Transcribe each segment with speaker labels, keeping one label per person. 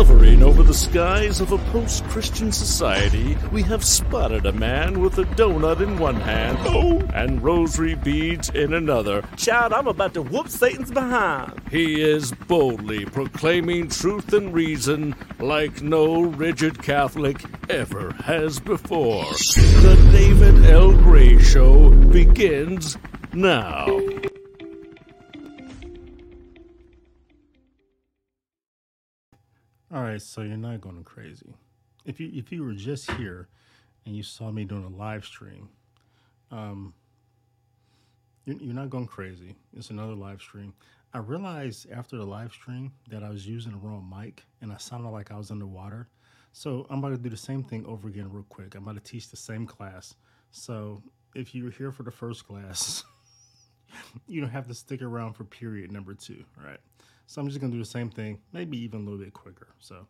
Speaker 1: Hovering over the skies of a post Christian society, we have spotted a man with a donut in one hand oh, and rosary beads in another.
Speaker 2: Child, I'm about to whoop Satan's behind.
Speaker 1: He is boldly proclaiming truth and reason like no rigid Catholic ever has before. The David L. Gray Show begins now.
Speaker 3: So you're not going crazy. If you if you were just here and you saw me doing a live stream, um, you're, you're not going crazy. It's another live stream. I realized after the live stream that I was using the wrong mic and I sounded like I was underwater. So I'm about to do the same thing over again real quick. I'm about to teach the same class. So if you're here for the first class, you don't have to stick around for period number two, right? So I'm just going to do the same thing, maybe even a little bit quicker. So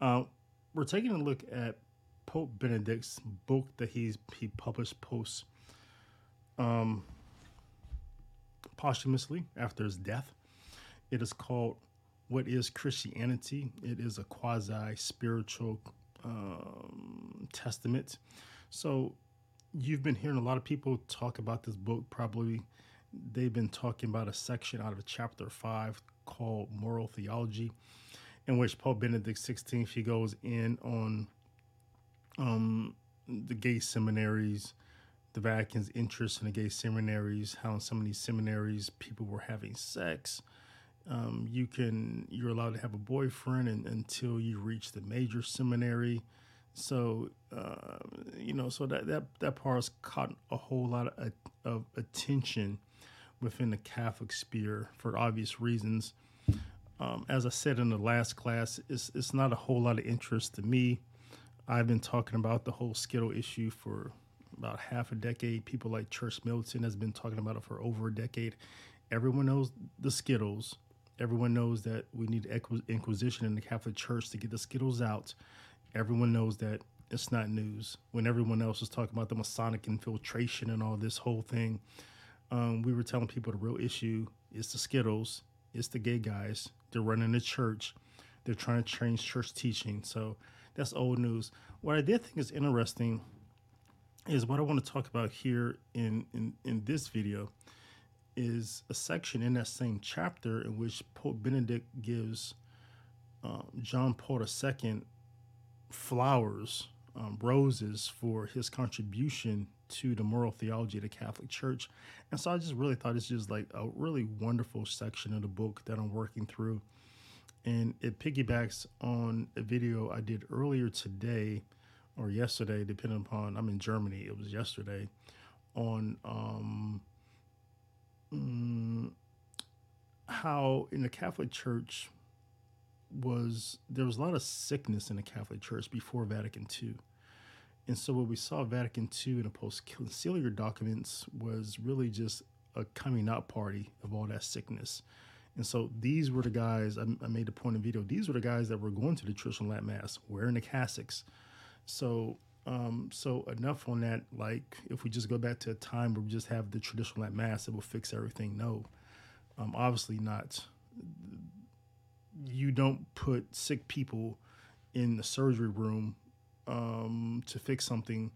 Speaker 3: uh, we're taking a look at Pope Benedict's book that he's he published post um, posthumously after his death. It is called "What Is Christianity." It is a quasi spiritual um, testament. So you've been hearing a lot of people talk about this book. Probably they've been talking about a section out of chapter five called Moral Theology, in which Pope Benedict XVI he goes in on um, the gay seminaries, the Vatican's interest in the gay seminaries, how in some of these seminaries people were having sex. Um, you can you're allowed to have a boyfriend and, until you reach the major seminary. So uh, you know, so that that that part has caught a whole lot of, of attention within the Catholic sphere for obvious reasons. Um, as I said in the last class, it's, it's not a whole lot of interest to me. I've been talking about the whole Skittle issue for about half a decade. People like Church Militant has been talking about it for over a decade. Everyone knows the Skittles. Everyone knows that we need Inquisition in the Catholic Church to get the Skittles out. Everyone knows that it's not news. When everyone else is talking about the Masonic infiltration and all this whole thing, um, we were telling people the real issue is the Skittles, it's the gay guys. They're running the church. They're trying to change church teaching. So that's old news. What I did think is interesting is what I want to talk about here in, in, in this video is a section in that same chapter in which Pope Benedict gives um, John Paul II flowers, um, roses for his contribution to the moral theology of the Catholic Church. And so I just really thought it's just like a really wonderful section of the book that I'm working through. And it piggybacks on a video I did earlier today or yesterday, depending upon I'm in Germany, it was yesterday, on um, mm, how in the Catholic Church was there was a lot of sickness in the Catholic Church before Vatican II and so what we saw Vatican II in the post-conciliar documents was really just a coming out party of all that sickness. And so these were the guys, I, I made the point in video, these were the guys that were going to the traditional Latin Mass, wearing the cassocks. So um, so enough on that, like if we just go back to a time where we just have the traditional Latin Mass, it will fix everything. No, um, obviously not. You don't put sick people in the surgery room um, to fix something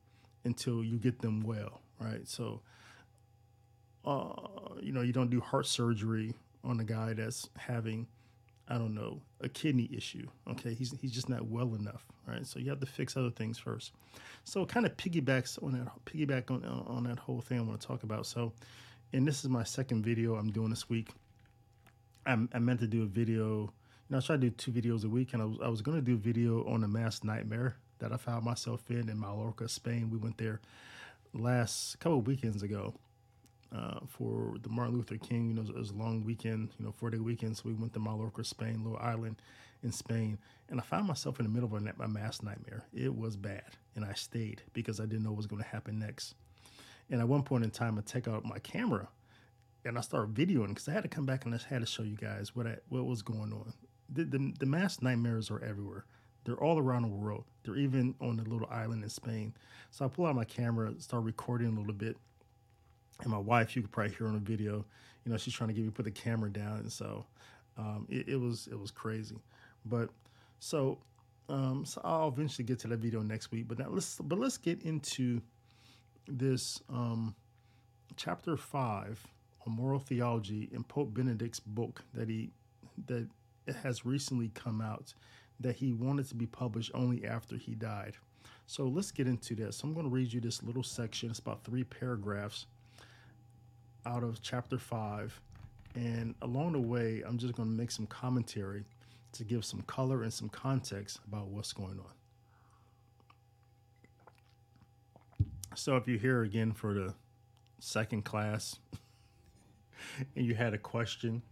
Speaker 3: until you get them well, right? So, uh, you know, you don't do heart surgery on a guy that's having, I don't know, a kidney issue. Okay, he's he's just not well enough, right? So you have to fix other things first. So it kind of piggybacks on that piggyback on on that whole thing I want to talk about. So, and this is my second video I'm doing this week. I, meant to do a video. You know, I try to do two videos a week, and I was I was going to do a video on the mass nightmare that I found myself in in Mallorca, Spain. We went there last couple weekends ago uh, for the Martin Luther King. You know, it was a long weekend, you know, four day weekend. So we went to Mallorca, Spain, little island in Spain, and I found myself in the middle of a, a mass nightmare. It was bad, and I stayed because I didn't know what was going to happen next. And at one point in time, I take out my camera and I started videoing because I had to come back and I had to show you guys what I, what was going on. The, the, the mass nightmares are everywhere. They're all around the world. They're even on a little island in Spain. So I pull out my camera, start recording a little bit. And my wife, you could probably hear on the video, you know, she's trying to get me put the camera down. And so um, it, it was it was crazy. But So, um, so I'll eventually get to that video next week. But now let's but let's get into this um, chapter five on moral theology in Pope Benedict's book that he that has recently come out that he wanted to be published only after he died. So let's get into this. So I'm going to read you this little section. It's about three paragraphs out of chapter five. And along the way, I'm just going to make some commentary to give some color and some context about what's going on. So if you're here again for the second class and you had a question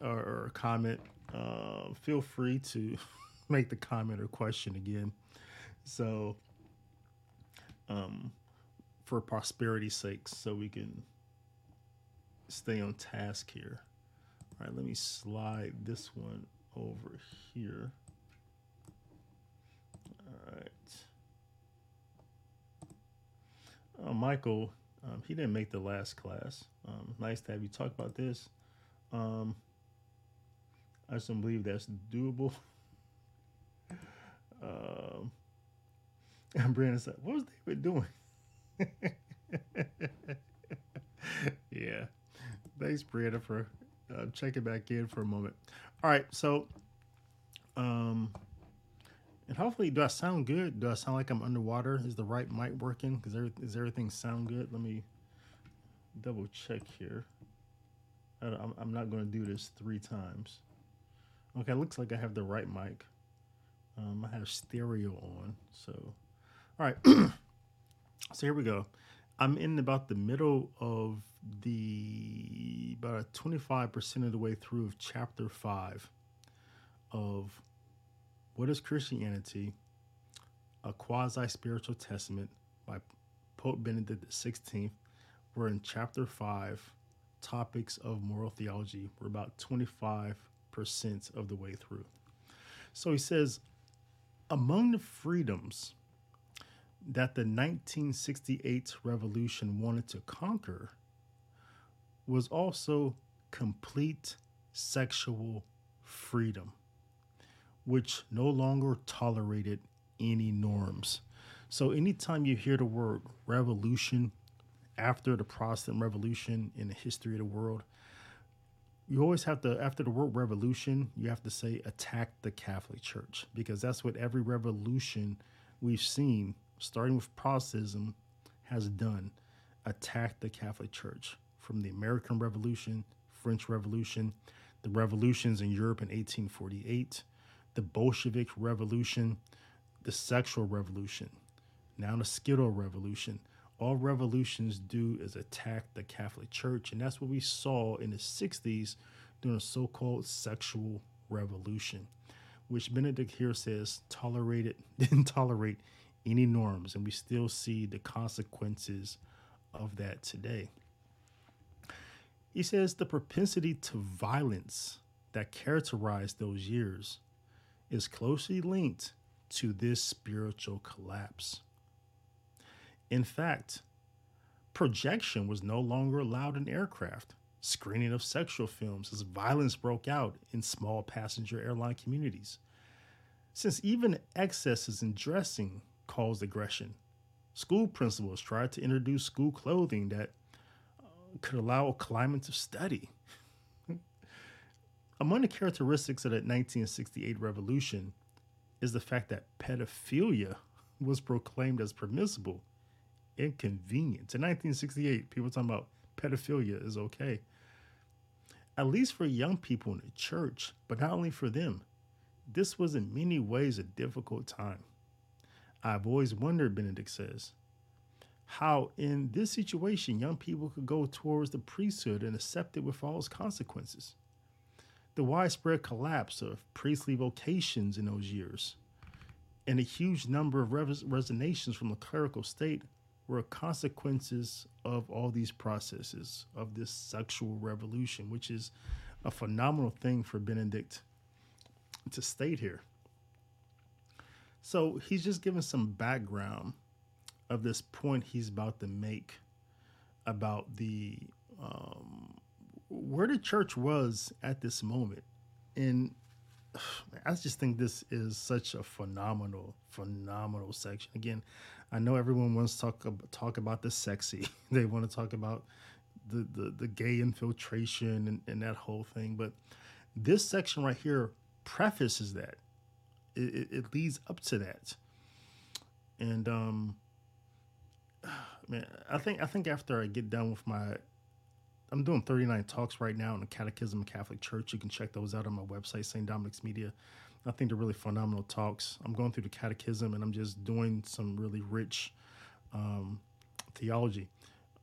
Speaker 3: or a comment, uh, feel free to make the comment or question again. So, um, for prosperity's sake, so we can stay on task here. All right, let me slide this one over here. All right. Uh, Michael, um, he didn't make the last class. Um, nice to have you talk about this. Um, I just don't believe that's doable. Um, and Brandon said, "What was David doing?" yeah. Thanks, Brandon, for uh, checking back in for a moment. All right, so, um, and hopefully, do I sound good? Do I sound like I'm underwater? Is the right mic working? Because is everything sound good? Let me double check here. I'm, I'm not going to do this three times. Okay, looks like I have the right mic. Um, I have stereo on, so all right. so here we go. I'm in about the middle of the about 25% of the way through of chapter 5 of what is Christianity? A quasi spiritual testament by Pope Benedict XVI. We're in chapter 5, topics of moral theology. We're about 25% of the way through. So he says, among the freedoms that the 1968 revolution wanted to conquer was also complete sexual freedom, which no longer tolerated any norms. So, anytime you hear the word revolution after the Protestant Revolution in the history of the world, you always have to, after the word revolution, you have to say attack the Catholic Church because that's what every revolution we've seen starting with Protestantism, has done attack the Catholic Church from the American Revolution, French Revolution, the revolutions in Europe in 1848, the Bolshevik Revolution, the sexual revolution, now the Schizo Revolution. All revolutions do is attack the Catholic Church, and that's what we saw in the 60s during the so called sexual revolution, which Benedict here says tolerated, didn't tolerate any norms, and we still see the consequences of that today. He says the propensity to violence that characterized those years is closely linked to this spiritual collapse. In fact, projection was no longer allowed in aircraft, screening of sexual films as violence broke out in small passenger airline communities. Since even excesses in dressing caused aggression. School principals tried to introduce school clothing that uh, could allow a climate of study. Among the characteristics of the 1968 revolution is the fact that pedophilia was proclaimed as permissible and convenient. In 1968, people talking about pedophilia is okay. At least for young people in the church, but not only for them. This was in many ways a difficult time. I've always wondered, Benedict says, how in this situation young people could go towards the priesthood and accept it with all its consequences. The widespread collapse of priestly vocations in those years and a huge number of res- resignations from the clerical state were consequences of all these processes of this sexual revolution, which is a phenomenal thing for Benedict to state here. So he's just giving some background of this point he's about to make about the um, where the church was at this moment. And I just think this is such a phenomenal, phenomenal section. Again, I know everyone wants to talk talk about the sexy. they want to talk about the the, the gay infiltration and, and that whole thing. But this section right here prefaces that. It, it, it leads up to that. And um, man, I think I think after I get done with my I'm doing 39 talks right now in the Catechism of Catholic Church. You can check those out on my website, St. Dominic's Media. I think they're really phenomenal talks. I'm going through the Catechism and I'm just doing some really rich um, theology.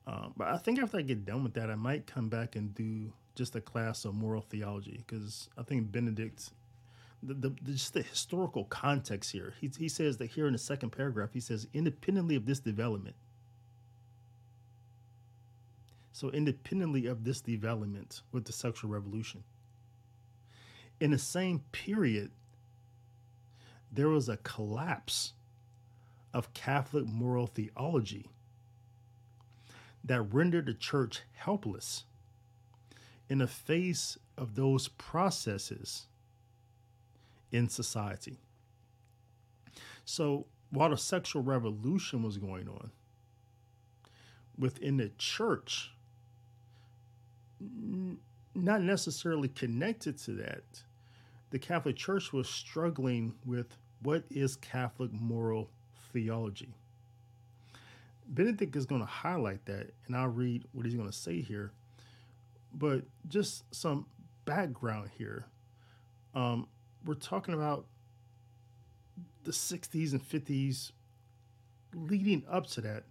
Speaker 3: Uh, but I think after I get done with that, I might come back and do just a class of moral theology because I think Benedict, the, the, just the historical context here, he, he says that here in the second paragraph, he says, independently of this development, so, independently of this development with the sexual revolution, in the same period, there was a collapse of Catholic moral theology that rendered the church helpless in the face of those processes in society. So, while the sexual revolution was going on, within the church, not necessarily connected to that, the Catholic Church was struggling with what is Catholic moral theology. Benedict is going to highlight that, and I'll read what he's going to say here. But just some background here. Um, we're talking about the 60s and 50s leading up to that.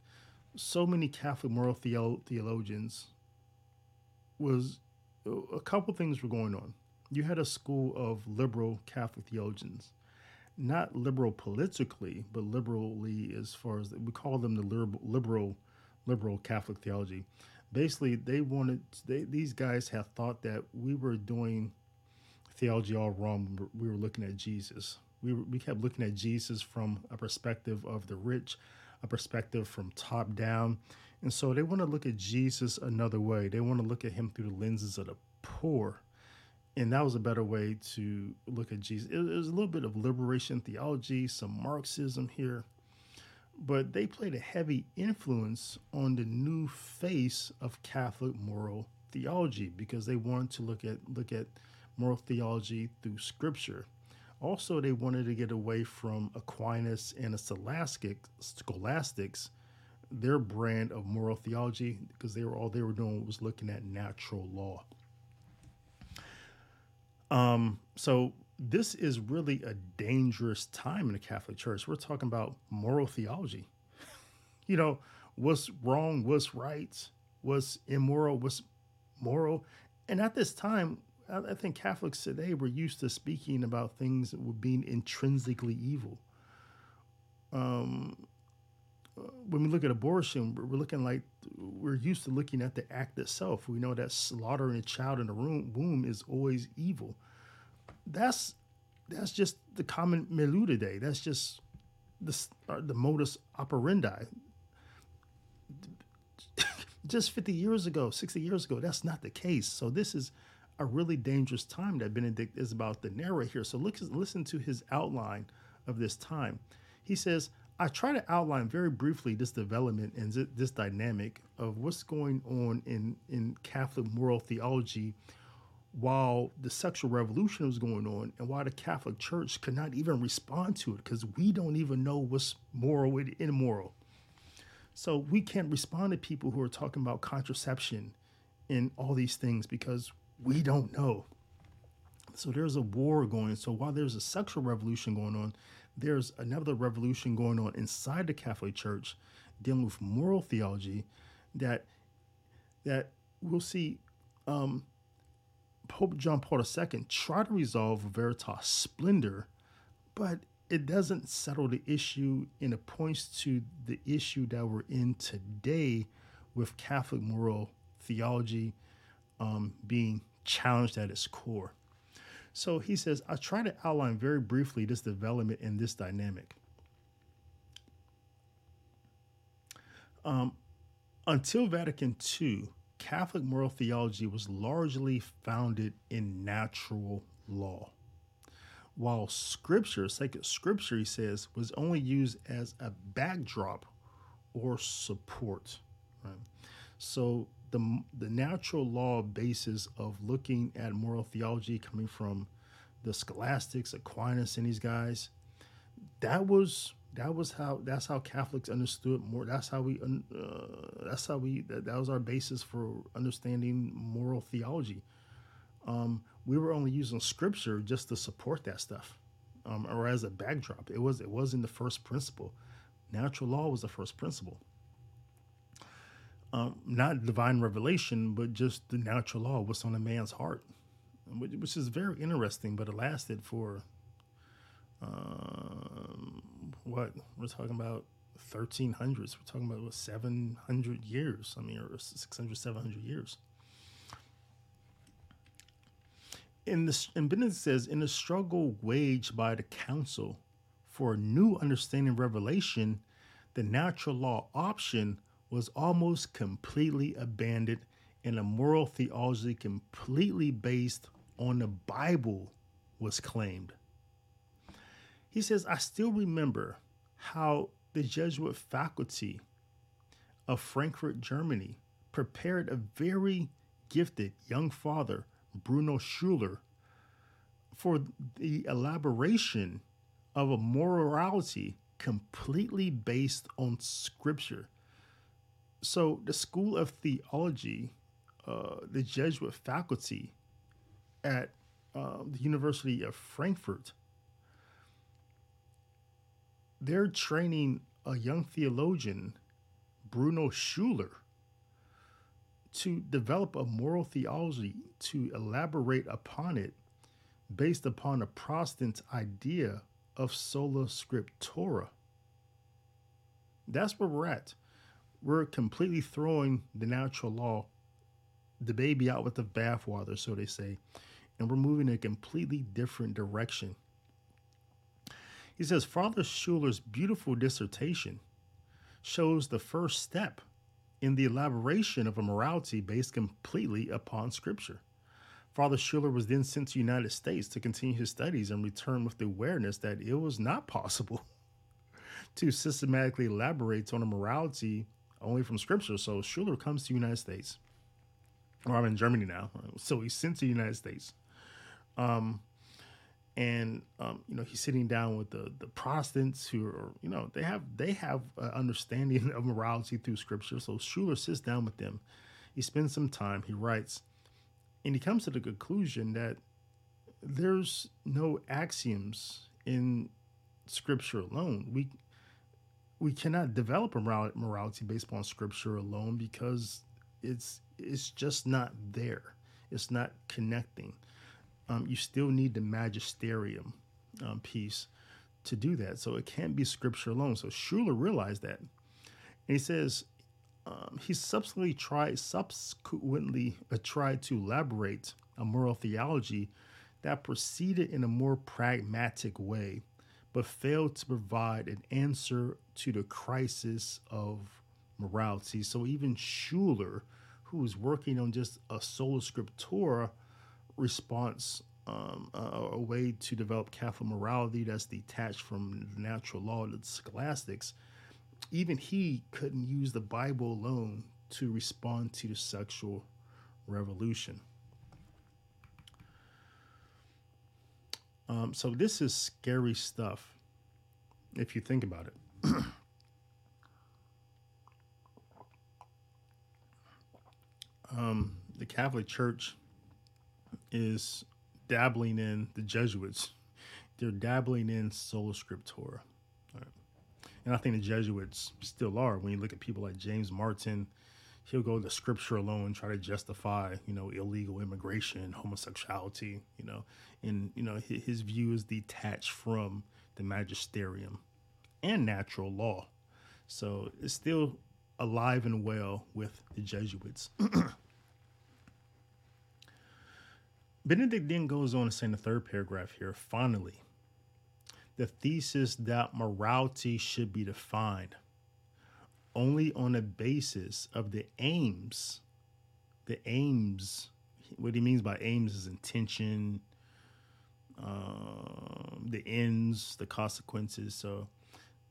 Speaker 3: So many Catholic moral theologians was a couple things were going on. You had a school of liberal Catholic theologians, not liberal politically, but liberally as far as we call them the liberal liberal, liberal Catholic theology. Basically, they wanted they, these guys had thought that we were doing theology all wrong. We were looking at Jesus. We were, we kept looking at Jesus from a perspective of the rich, a perspective from top down and so they want to look at Jesus another way. They want to look at him through the lenses of the poor. And that was a better way to look at Jesus. It was a little bit of liberation theology, some Marxism here. But they played a heavy influence on the new face of Catholic moral theology because they wanted to look at look at moral theology through scripture. Also, they wanted to get away from Aquinas and the scholastic, scholastics their brand of moral theology because they were all they were doing was looking at natural law. Um, so this is really a dangerous time in the Catholic Church. We're talking about moral theology. you know, what's wrong, what's right, what's immoral, what's moral. And at this time, I think Catholics today were used to speaking about things that were being intrinsically evil. Um, when we look at abortion, we're looking like we're used to looking at the act itself. We know that slaughtering a child in the room, womb is always evil. That's that's just the common milieu today. That's just the uh, the modus operandi. just 50 years ago, 60 years ago, that's not the case. So this is a really dangerous time that Benedict is about to narrate here. So look, listen to his outline of this time. He says, I try to outline very briefly this development and this dynamic of what's going on in, in Catholic moral theology while the sexual revolution was going on and why the Catholic Church could not even respond to it because we don't even know what's moral and immoral. So we can't respond to people who are talking about contraception and all these things because we don't know. So there's a war going. So while there's a sexual revolution going on, there's another revolution going on inside the Catholic Church dealing with moral theology that that we'll see um, Pope John Paul II try to resolve Veritas Splendor, but it doesn't settle the issue and it points to the issue that we're in today with Catholic moral theology um, being challenged at its core. So he says, I try to outline very briefly this development and this dynamic. Um, until Vatican II, Catholic moral theology was largely founded in natural law. while scripture, sacred scripture, he says, was only used as a backdrop or support. Right? So the the natural law basis of looking at moral theology coming from the scholastics, Aquinas, and these guys, that was that was how that's how Catholics understood more. That's how we uh, that's how we that, that was our basis for understanding moral theology. Um, we were only using scripture just to support that stuff, um, or as a backdrop. It was it wasn't the first principle. Natural law was the first principle. Um, not divine revelation, but just the natural law, what's on a man's heart, which is very interesting. But it lasted for um, what we're talking about 1300s. We're talking about what 700 years. I mean, or 600, 700 years. In the and Benedict says in the struggle waged by the council for a new understanding revelation, the natural law option was almost completely abandoned and a moral theology completely based on the Bible was claimed. He says, I still remember how the Jesuit faculty of Frankfurt, Germany, prepared a very gifted young father, Bruno Schuler, for the elaboration of a morality completely based on scripture. So, the School of Theology, uh, the Jesuit faculty at uh, the University of Frankfurt, they're training a young theologian, Bruno Schuler, to develop a moral theology, to elaborate upon it based upon a Protestant idea of sola scriptura. That's where we're at. We're completely throwing the natural law, the baby out with the bathwater, so they say, and we're moving in a completely different direction. He says Father Schuler's beautiful dissertation shows the first step in the elaboration of a morality based completely upon Scripture. Father Schuler was then sent to the United States to continue his studies and return with the awareness that it was not possible to systematically elaborate on a morality only from Scripture. So Schuler comes to the United States, or I'm in Germany now. So he's sent to the United States. Um, and um, you know he's sitting down with the the Protestants who are you know they have they have an understanding of morality through Scripture. So Schuler sits down with them. He spends some time. He writes, and he comes to the conclusion that there's no axioms in Scripture alone. We we cannot develop a morality based upon Scripture alone because it's it's just not there. It's not connecting um, you still need the magisterium um, piece to do that. So it can't be scripture alone. So Schuler realized that. And he says um, he subsequently tried subsequently uh, tried to elaborate a moral theology that proceeded in a more pragmatic way, but failed to provide an answer to the crisis of morality. So even Schuler, who was working on just a sola scriptura, response, um, a, a, way to develop Catholic morality that's detached from natural law, the scholastics, even he couldn't use the Bible alone to respond to the sexual revolution. Um, so this is scary stuff if you think about it. um, the Catholic Church is dabbling in the Jesuits. They're dabbling in sola scriptura. Right. And I think the Jesuits still are. When you look at people like James Martin, he'll go to scripture alone and try to justify, you know, illegal immigration, homosexuality, you know, and, you know, his view is detached from the magisterium and natural law. So it's still alive and well with the Jesuits. Benedict then goes on to say in the third paragraph here finally, the thesis that morality should be defined only on the basis of the aims. The aims, what he means by aims is intention, um, the ends, the consequences. So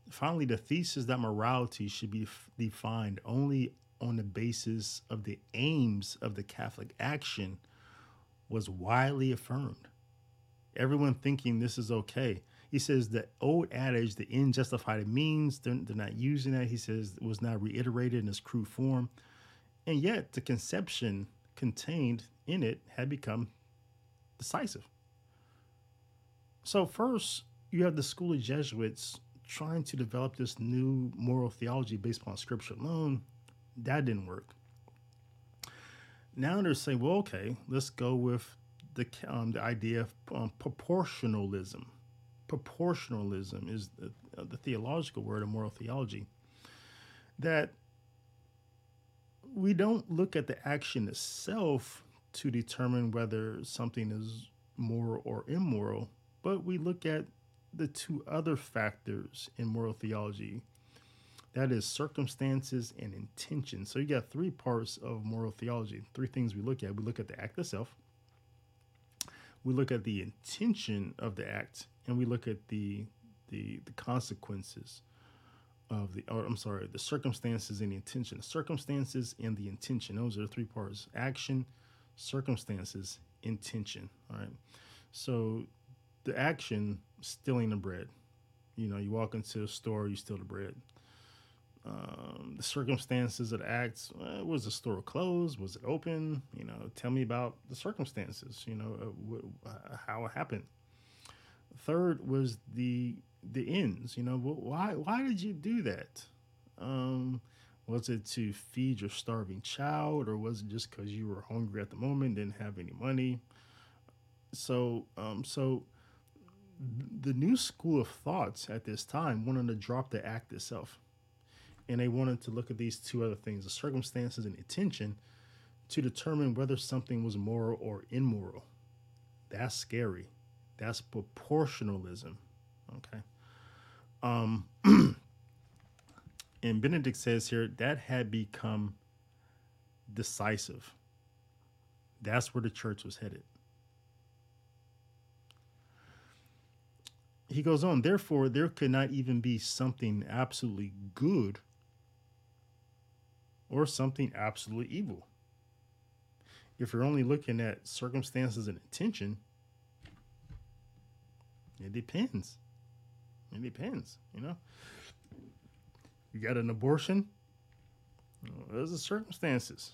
Speaker 3: finally, the thesis that morality should be f- defined only on the basis of the aims of the Catholic action was widely affirmed. Everyone thinking this is okay. He says the old adage, the end justify the means, they're, they're not using that. He says was not reiterated in its crude form. And yet the conception contained in it had become decisive. So, first, you have the school of Jesuits trying to develop this new moral theology based upon scripture alone. That didn't work. Now they're saying, well, okay, let's go with the um, the idea of um, proportionalism. Proportionalism is the, uh, the theological word of moral theology. That we don't look at the action itself to determine whether something is moral or immoral, but we look at the two other factors in moral theology that is circumstances and intention. So you got three parts of moral theology, three things we look at. We look at the act itself, we look at the intention of the act, and we look at the the, the consequences of the or I'm sorry, the circumstances and the intention. The circumstances and the intention. Those are the three parts. Action, circumstances, intention. All right. So the action, stealing the bread. You know, you walk into a store, you steal the bread. Um, the circumstances of the acts. Uh, was the store closed? Was it open? You know, tell me about the circumstances. You know, uh, wh- how it happened. Third was the the ends. You know, why why did you do that? Um, was it to feed your starving child, or was it just because you were hungry at the moment, didn't have any money? So, um, so the new school of thoughts at this time wanted to drop the act itself, and they wanted to look at these two other things: the circumstances and intention, to determine whether something was moral or immoral. That's scary. That's proportionalism. Okay. Um, and Benedict says here that had become decisive. That's where the church was headed. He goes on, therefore, there could not even be something absolutely good or something absolutely evil. If you're only looking at circumstances and intention, it depends. It depends, you know. You got an abortion. What is the circumstances?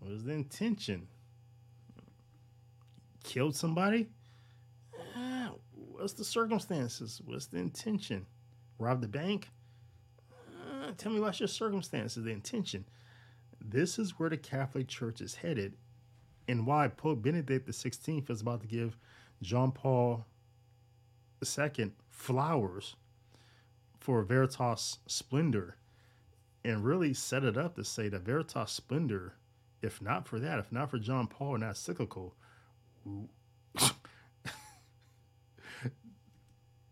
Speaker 3: What is the intention? Killed somebody? Ah, what's the circumstances? What's the intention? Robbed the bank? Ah, tell me what's your circumstances, the intention. This is where the Catholic Church is headed, and why Pope Benedict XVI is about to give John Paul II flowers for Veritas Splendor and really set it up to say that Veritas Splendor, if not for that, if not for John Paul and that cyclical,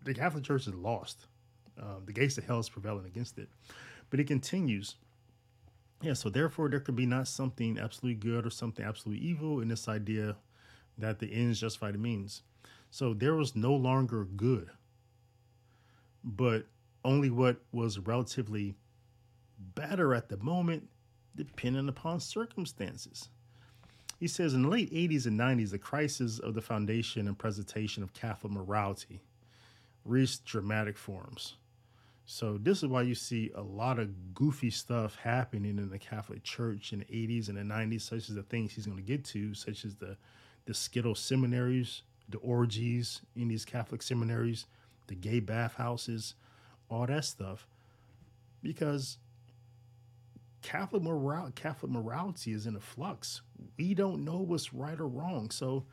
Speaker 3: the Catholic Church is lost. Um, the gates of hell is prevailing against it. But it continues. Yeah, so therefore there could be not something absolutely good or something absolutely evil in this idea that the ends justify the means. So there was no longer good, but only what was relatively better at the moment, depending upon circumstances. He says in the late 80s and 90s, the crisis of the foundation and presentation of Catholic morality reached dramatic forms. So, this is why you see a lot of goofy stuff happening in the Catholic Church in the 80s and the 90s, such as the things he's going to get to, such as the, the Skittle seminaries, the orgies in these Catholic seminaries, the gay bathhouses, all that stuff, because Catholic moral Catholic morality is in a flux. We don't know what's right or wrong. So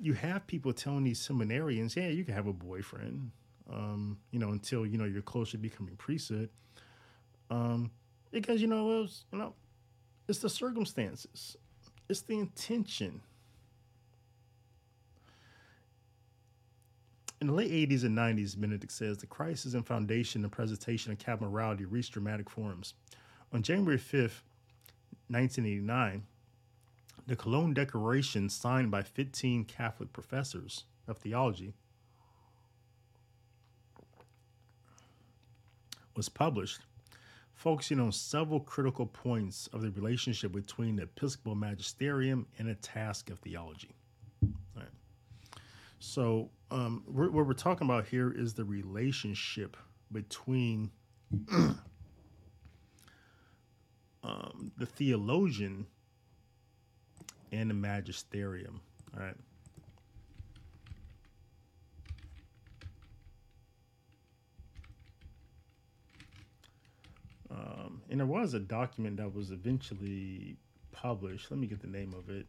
Speaker 3: you have people telling these seminarians, yeah, you can have a boyfriend, um, you know, until you know you're close to becoming priesthood. Um, because you know, it was, you know, it's the circumstances, it's the intention. In the late 80s and 90s, Benedict says the crisis and foundation and presentation of Catholic morality reached dramatic forms. On January 5th, 1989, the Cologne Declaration, signed by 15 Catholic professors, of theology was published, focusing on several critical points of the relationship between the Episcopal magisterium and the task of theology. So, um, what we're talking about here is the relationship between um, the theologian and the magisterium. All right. Um, and there was a document that was eventually published. Let me get the name of it.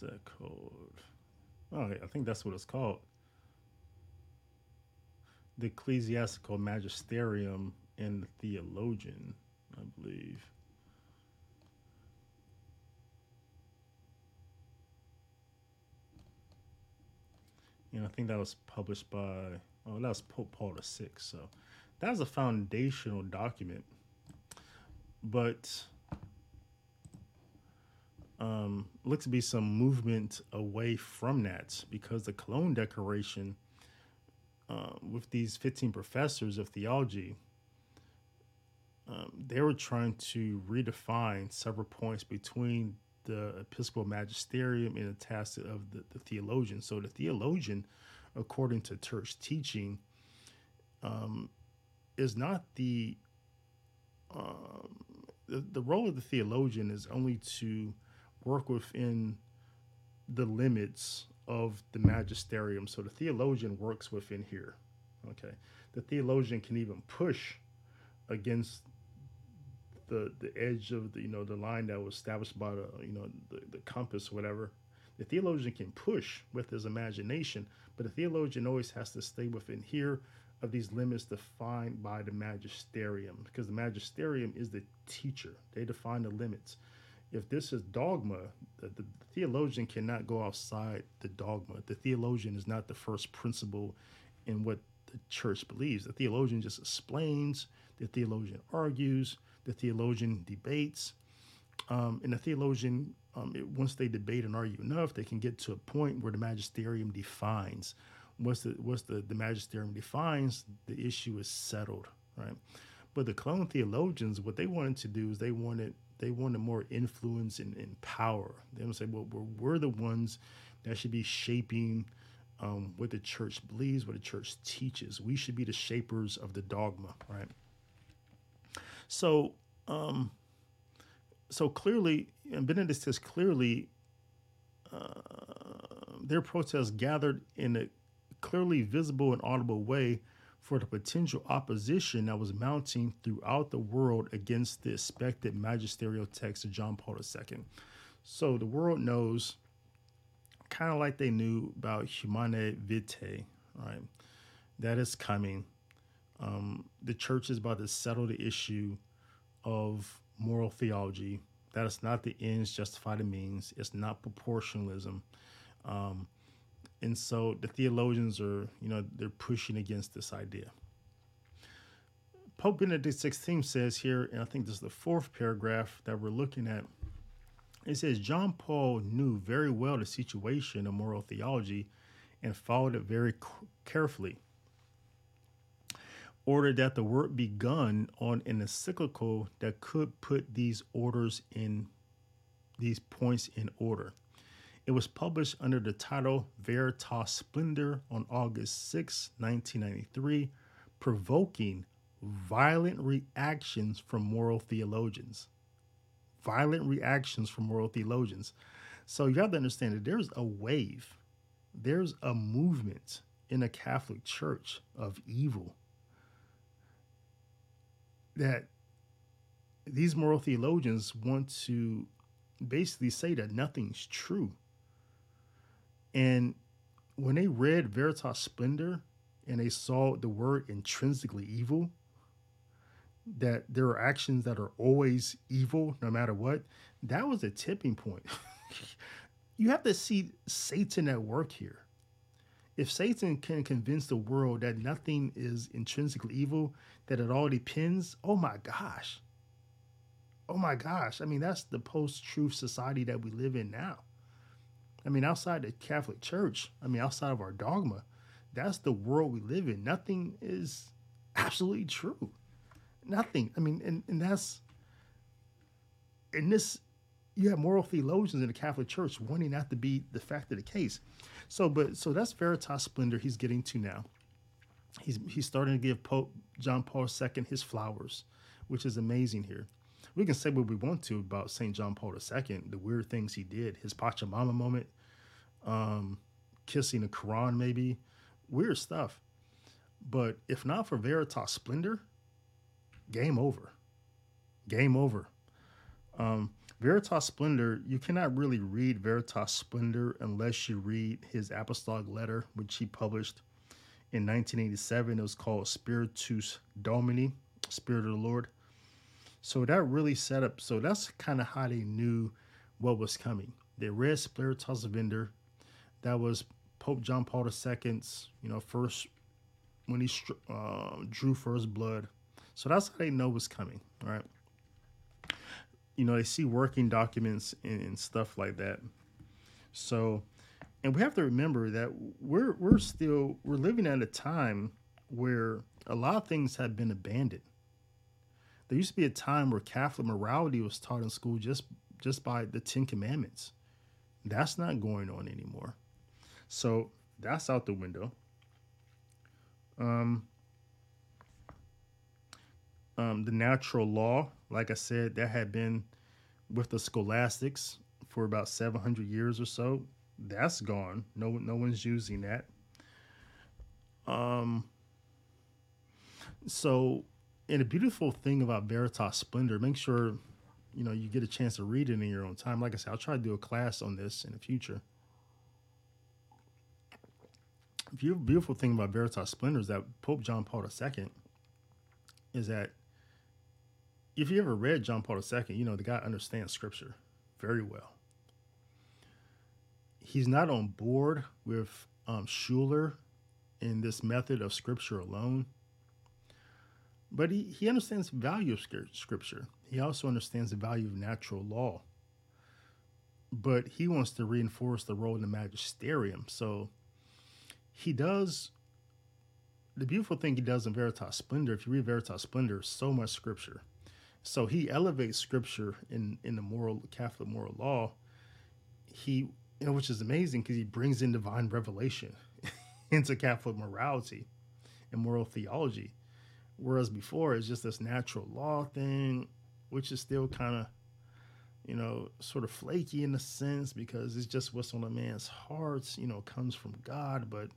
Speaker 3: Was that called? Oh, I think that's what it's called. The Ecclesiastical Magisterium and the Theologian, I believe. And I think that was published by, oh, that was Pope Paul VI. So that was a foundational document. But um, looks to be some movement away from that because the Cologne Declaration, uh, with these 15 professors of theology, um, they were trying to redefine several points between the Episcopal Magisterium and the task of the, the theologian. So the theologian, according to church teaching, um, is not the, um, the the role of the theologian is only to work within the limits of the magisterium. So the theologian works within here. Okay. The theologian can even push against the the edge of the you know the line that was established by the you know the, the compass whatever the theologian can push with his imagination but the theologian always has to stay within here of these limits defined by the magisterium because the magisterium is the teacher they define the limits if this is dogma the, the theologian cannot go outside the dogma the theologian is not the first principle in what the church believes the theologian just explains the theologian argues the theologian debates. Um, and the theologian, um, it, once they debate and argue enough, they can get to a point where the magisterium defines. Once the once the, the magisterium defines, the issue is settled, right? But the Cologne theologians, what they wanted to do is they wanted they wanted more influence and, and power. They would say, well, we're, we're the ones that should be shaping um, what the church believes, what the church teaches. We should be the shapers of the dogma, right? So, um, so clearly, and Benedict has clearly, uh, their protests gathered in a clearly visible and audible way for the potential opposition that was mounting throughout the world against the expected magisterial text of John Paul II. So the world knows, kind of like they knew about Humanae Vitae, right? That is coming. Um, the church is about to settle the issue of moral theology. That is not the ends justify the means. It's not proportionalism. Um, and so the theologians are, you know, they're pushing against this idea. Pope Benedict XVI says here, and I think this is the fourth paragraph that we're looking at. It says John Paul knew very well the situation of moral theology and followed it very carefully ordered that the work begun on an encyclical that could put these orders in these points in order. It was published under the title Veritas Splendor on August 6, 1993, provoking violent reactions from moral theologians. Violent reactions from moral theologians. So you have to understand that there's a wave, there's a movement in the Catholic Church of evil that these moral theologians want to basically say that nothing's true. And when they read Veritas Splendor and they saw the word intrinsically evil, that there are actions that are always evil no matter what, that was a tipping point. you have to see Satan at work here. if Satan can convince the world that nothing is intrinsically evil, that it all depends, oh my gosh. Oh my gosh. I mean, that's the post truth society that we live in now. I mean, outside the Catholic Church, I mean, outside of our dogma, that's the world we live in. Nothing is absolutely true. Nothing. I mean, and, and that's and this you have moral theologians in the Catholic Church wanting that to be the fact of the case. So, but so that's Veritas Splendor he's getting to now. He's he's starting to give Pope John Paul II his flowers, which is amazing here. We can say what we want to about St. John Paul II, the weird things he did, his Pachamama moment, um, kissing the Quran, maybe, weird stuff. But if not for Veritas Splendor, game over. Game over. Um, Veritas Splendor, you cannot really read Veritas Splendor unless you read his apostolic letter, which he published in 1987. It was called Spiritus Domini, Spirit of the Lord. So that really set up, so that's kind of how they knew what was coming. They read Spiritus Splendor. That was Pope John Paul II's, you know, first, when he uh, drew first blood. So that's how they know what's coming, right? you know, they see working documents and, and stuff like that. So, and we have to remember that we're we're still we're living at a time where a lot of things have been abandoned. There used to be a time where Catholic morality was taught in school just just by the Ten Commandments. That's not going on anymore. So that's out the window. Um, um, the natural law like I said, that had been with the scholastics for about 700 years or so. That's gone. No, no one's using that. Um, so, and a beautiful thing about Veritas Splendor, make sure you know you get a chance to read it in your own time. Like I said, I'll try to do a class on this in the future. The beautiful thing about Veritas Splendor is that Pope John Paul II is that if you ever read John Paul II, you know the guy understands scripture very well. He's not on board with um, Schuller in this method of scripture alone, but he, he understands the value of scripture. He also understands the value of natural law. But he wants to reinforce the role in the magisterium. So he does the beautiful thing he does in Veritas Splendor, if you read Veritas Splendor, so much scripture so he elevates scripture in in the moral Catholic moral law. He you know, which is amazing because he brings in divine revelation into Catholic morality and moral theology. Whereas before it's just this natural law thing, which is still kind of, you know, sort of flaky in a sense because it's just what's on a man's heart, you know, comes from God. But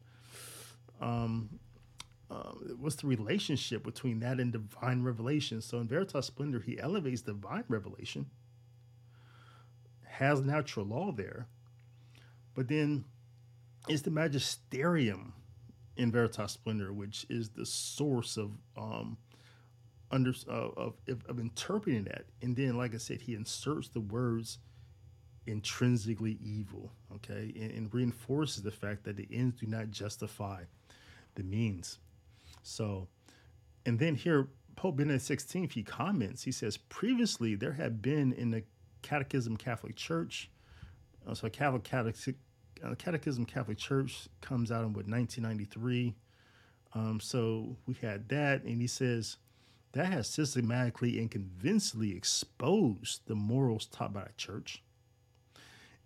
Speaker 3: um, um, what's the relationship between that and divine revelation? So in Veritas Splendor, he elevates divine revelation, has natural law there, but then it's the magisterium in Veritas Splendor, which is the source of um, under uh, of, of, of interpreting that. And then, like I said, he inserts the words intrinsically evil, okay, and, and reinforces the fact that the ends do not justify the means. So, and then here, Pope Benedict XVI, he comments, he says, previously there had been in the Catechism Catholic Church, uh, so Catholic, Catholic uh, Catechism Catholic Church comes out in what 1993. Um, so we had that, and he says that has systematically and convincingly exposed the morals taught by the church.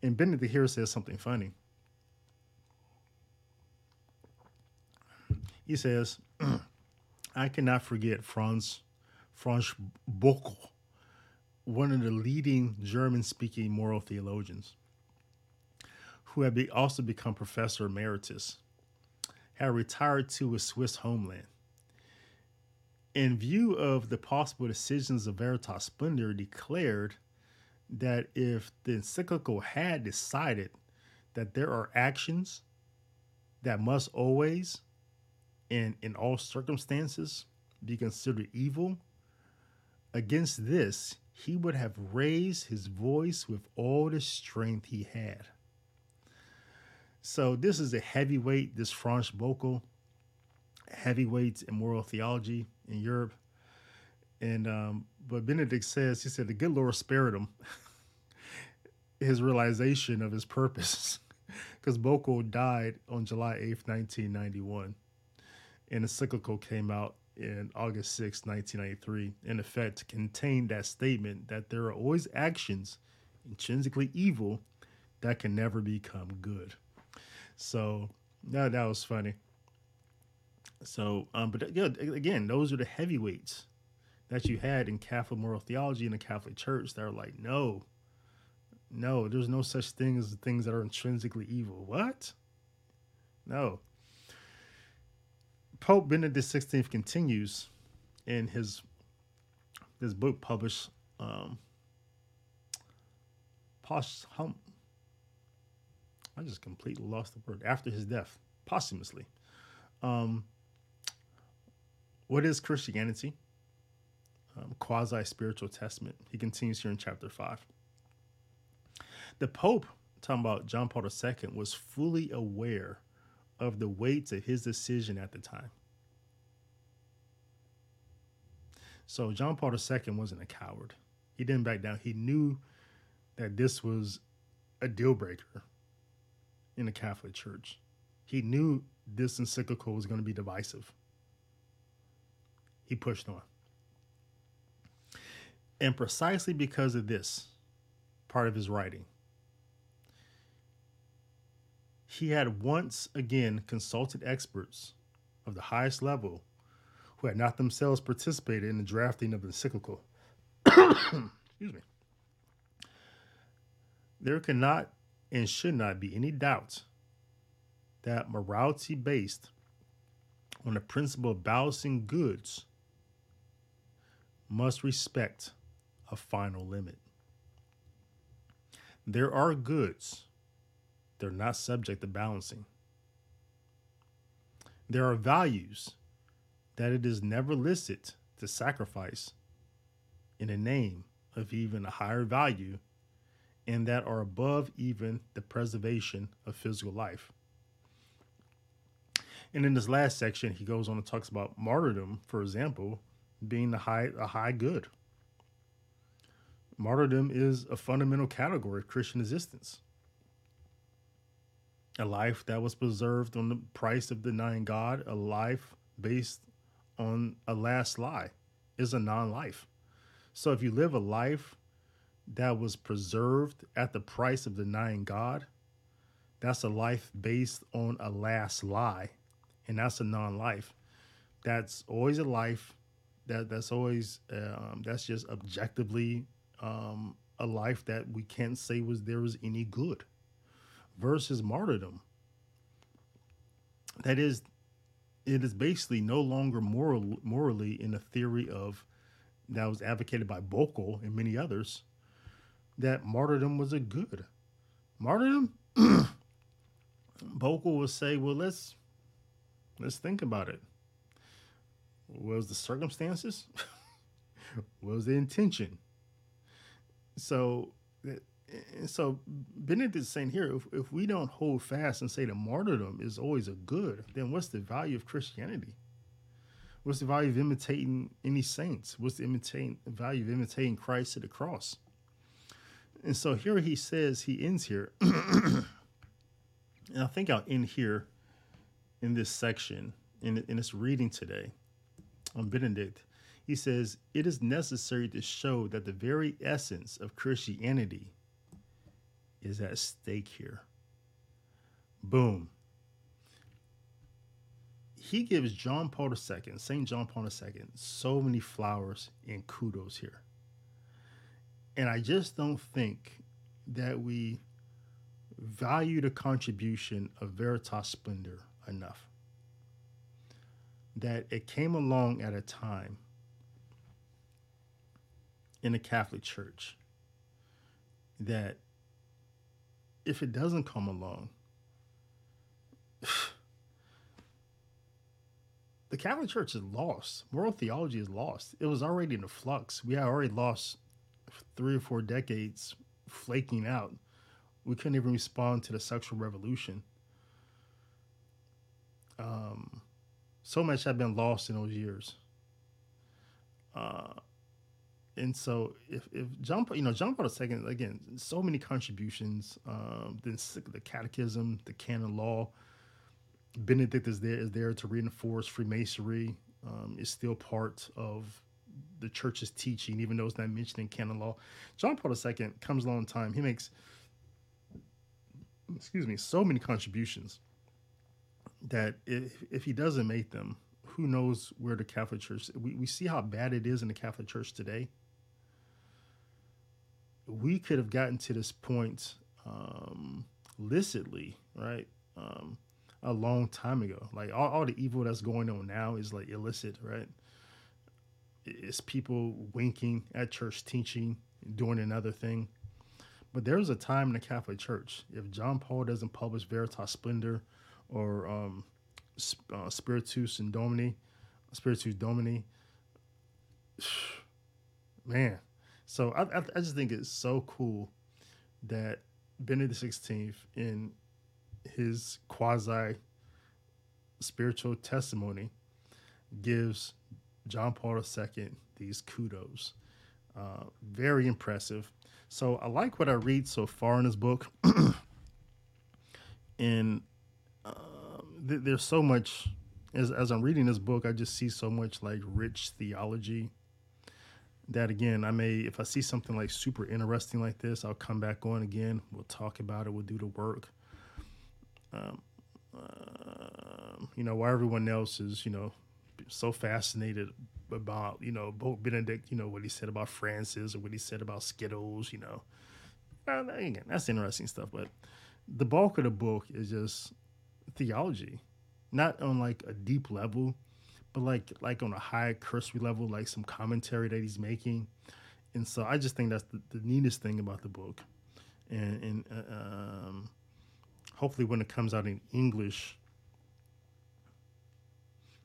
Speaker 3: And Benedict here says something funny. He says, I cannot forget Franz Franz Böckle, one of the leading German-speaking moral theologians, who had be also become professor emeritus, had retired to his Swiss homeland. In view of the possible decisions of Veritas Splendor, declared that if the encyclical had decided that there are actions that must always and in all circumstances be considered evil, against this he would have raised his voice with all the strength he had. So this is a heavyweight, this Franz Böckle, heavyweights in moral theology in Europe. And um, but Benedict says he said the good Lord spared him his realization of his purpose because Böckle died on July 8th, 1991. And the cyclical came out in August 6, 1993, in effect contained that statement that there are always actions intrinsically evil that can never become good. So that, that was funny. So, um, but yeah, again, those are the heavyweights that you had in Catholic moral theology in the Catholic Church that are like, no, no, there's no such thing as things that are intrinsically evil. What? No. Pope Benedict XVI continues in his this book published um post hum, I just completely lost the word after his death posthumously. Um, what is Christianity? Um, Quasi spiritual testament. He continues here in chapter five. The Pope, talking about John Paul II, was fully aware of the weights of his decision at the time. So John Paul II wasn't a coward. He didn't back down. He knew that this was a deal breaker in the Catholic Church. He knew this encyclical was going to be divisive. He pushed on. And precisely because of this part of his writing, he had once again consulted experts of the highest level who had not themselves participated in the drafting of the encyclical. Excuse me. There cannot and should not be any doubt that morality based on the principle of balancing goods must respect a final limit. There are goods they're not subject to balancing. There are values that it is never listed to sacrifice in the name of even a higher value and that are above even the preservation of physical life. And in this last section, he goes on and talks about martyrdom, for example, being a high, a high good. Martyrdom is a fundamental category of Christian existence. A life that was preserved on the price of denying God, a life based on a last lie, is a non life. So if you live a life that was preserved at the price of denying God, that's a life based on a last lie, and that's a non life. That's always a life that that's always um, that's just objectively um, a life that we can't say was there was any good versus martyrdom. That is, it is basically no longer moral, morally in a theory of that was advocated by Böckle and many others that martyrdom was a good. Martyrdom, Böckle will say, well, let's let's think about it. What was the circumstances? what was the intention? So and so Benedict is saying here, if, if we don't hold fast and say that martyrdom is always a good, then what's the value of Christianity? What's the value of imitating any saints? What's the value of imitating Christ at the cross? And so here he says he ends here, and I think I'll end here in this section in in this reading today on Benedict. He says it is necessary to show that the very essence of Christianity is at stake here. Boom. He gives John Paul II, St. John Paul II, so many flowers and kudos here. And I just don't think that we value the contribution of Veritas Splendor enough. That it came along at a time in the Catholic Church that if it doesn't come along, the Catholic Church is lost. Moral theology is lost. It was already in a flux. We had already lost three or four decades flaking out. We couldn't even respond to the sexual revolution. Um, so much had been lost in those years. Uh, and so if, if John, you know, John Paul II, again, so many contributions, um, then the catechism, the canon law, Benedict is there, is there to reinforce Freemasonry, um, is still part of the church's teaching, even though it's not mentioned in canon law. John Paul II comes along in time. He makes, excuse me, so many contributions that if, if he doesn't make them, who knows where the Catholic Church, we, we see how bad it is in the Catholic Church today. We could have gotten to this point um, licitly, right? Um, a long time ago. Like all, all the evil that's going on now is like illicit, right? It's people winking at church teaching, doing another thing. But there was a time in the Catholic Church, if John Paul doesn't publish Veritas Splendor or um, uh, Spiritus and Domini, Spiritus Domini, man. So I, I, I just think it's so cool that Benedict XVI in his quasi spiritual testimony gives John Paul II these kudos. Uh, very impressive. So I like what I read so far in this book. and uh, th- there's so much, as, as I'm reading this book, I just see so much like rich theology that again, I may, if I see something like super interesting like this, I'll come back on again. We'll talk about it. We'll do the work. Um, uh, you know, while everyone else is, you know, so fascinated about, you know, Pope Benedict, you know, what he said about Francis or what he said about Skittles, you know. Uh, again, that's interesting stuff. But the bulk of the book is just theology, not on like a deep level, but like like on a high cursory level, like some commentary that he's making. And so I just think that's the, the neatest thing about the book. And, and uh, um, hopefully when it comes out in English,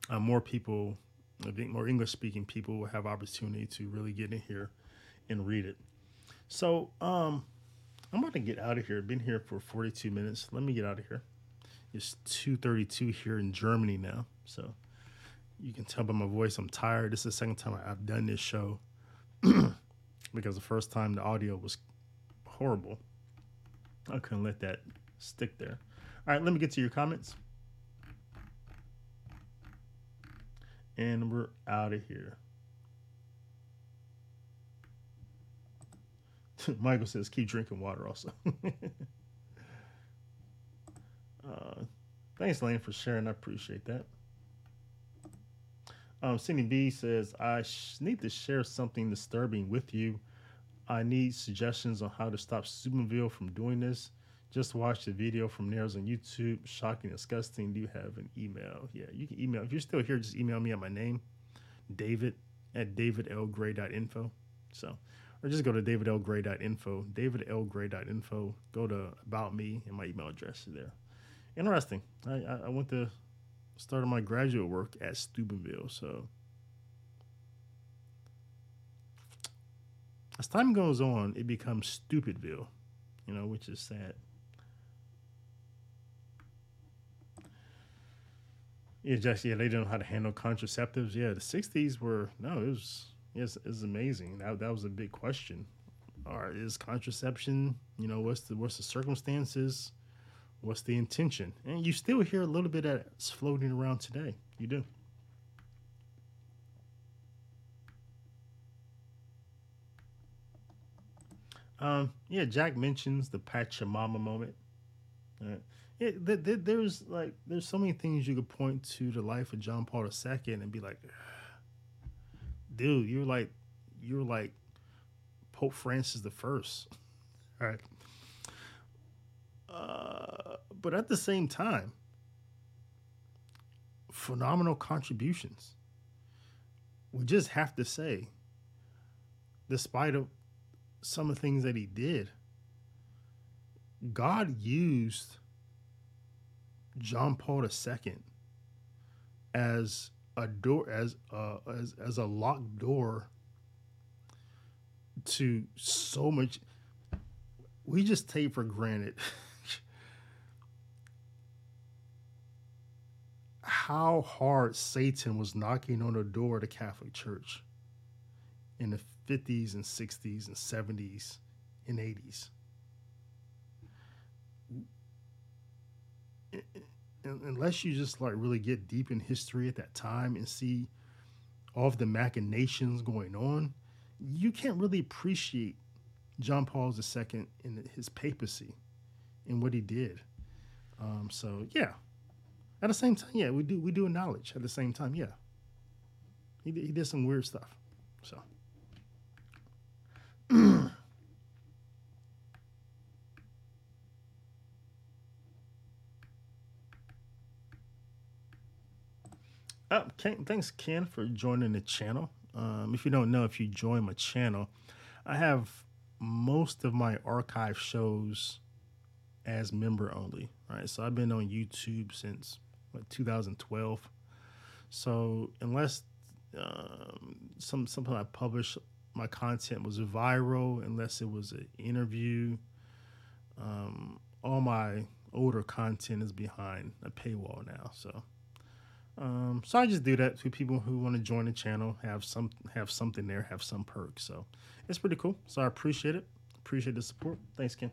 Speaker 3: uh, more people, I think more English speaking people will have opportunity to really get in here and read it. So um, I'm about to get out of here. Been here for 42 minutes. Let me get out of here. It's 2:32 here in Germany now, so you can tell by my voice I'm tired. This is the second time I've done this show because the first time the audio was horrible. I couldn't let that stick there. All right, let me get to your comments. And we're out of here. Michael says, keep drinking water also. uh, thanks, Lane, for sharing. I appreciate that. Um, Cindy B says, I sh- need to share something disturbing with you. I need suggestions on how to stop Steubenville from doing this. Just watch the video from Nails on YouTube. Shocking, disgusting. Do you have an email? Yeah, you can email. If you're still here, just email me at my name, David at davidlgray.info. So, or just go to davidlgray.info, davidlgray.info. Go to About Me, and my email address is there. Interesting. I, I, I went to started my graduate work at Steubenville. So, as time goes on, it becomes Stupidville, you know, which is sad. Yeah, just yeah, they didn't know how to handle contraceptives. Yeah, the '60s were no, it was yes, it was amazing. That that was a big question. Or is contraception? You know, what's the what's the circumstances? What's the intention? And you still hear a little bit of that's floating around today. You do. Um, yeah, Jack mentions the Pachamama moment. Uh, yeah, th- th- there's like there's so many things you could point to the life of John Paul II and be like, dude, you're like you're like Pope Francis the First, right? Uh, but at the same time, phenomenal contributions. We just have to say, despite of some of the things that he did, God used John Paul II as a door as uh, as as a locked door to so much we just take for granted how hard Satan was knocking on the door of the Catholic Church in the 50s and 60s and 70s and 80s. Unless you just like really get deep in history at that time and see all of the machinations going on, you can't really appreciate John Paul II and his papacy and what he did. Um, so yeah, at the same time, yeah, we do we do acknowledge at the same time, yeah, he did, he did some weird stuff. So. Ken, thanks, Ken, for joining the channel. Um, if you don't know, if you join my channel, I have most of my archive shows as member only, right? So I've been on YouTube since what, 2012. So unless um, some something I published, my content was viral, unless it was an interview, um, all my older content is behind a paywall now. So. Um, so I just do that to people who want to join the channel, have some have something there, have some perks. So it's pretty cool. So I appreciate it. Appreciate the support. Thanks, Ken.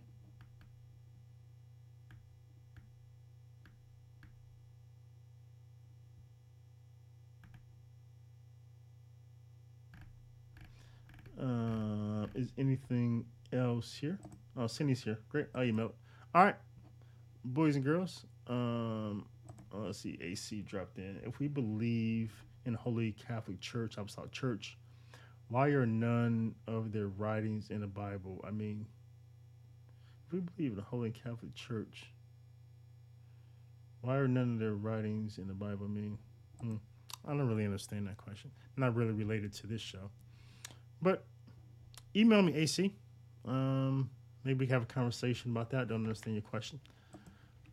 Speaker 3: Is anything else here? Oh, Cindy's here. Great. I'll email it. All right, boys and girls. Um, uh, let's see, AC dropped in. If we believe in Holy Catholic Church, Apostolic Church, why are none of their writings in the Bible? I mean, if we believe in the Holy Catholic Church, why are none of their writings in the Bible? I mean, hmm, I don't really understand that question. Not really related to this show. But email me, AC. Um, maybe we can have a conversation about that. Don't understand your question.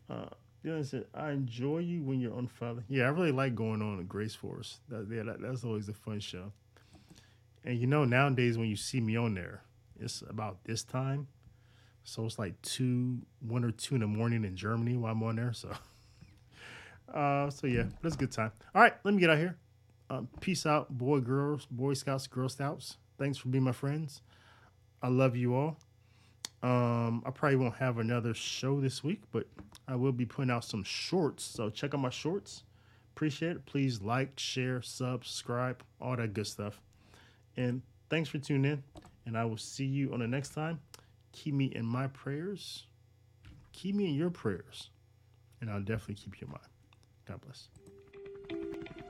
Speaker 3: Uh, Dylan said, I enjoy you when you're on Father. Yeah, I really like going on a Grace Force. That, yeah, that, that's always a fun show. And you know, nowadays when you see me on there, it's about this time. So it's like two, one or two in the morning in Germany while I'm on there. So, uh, so yeah, that's a good time. All right, let me get out here. Um, peace out, boy, girls, Boy Scouts, Girl Scouts. Thanks for being my friends. I love you all. Um, I probably won't have another show this week, but I will be putting out some shorts. So check out my shorts. Appreciate it. Please like, share, subscribe, all that good stuff. And thanks for tuning in. And I will see you on the next time. Keep me in my prayers. Keep me in your prayers. And I'll definitely keep you in mind. God bless.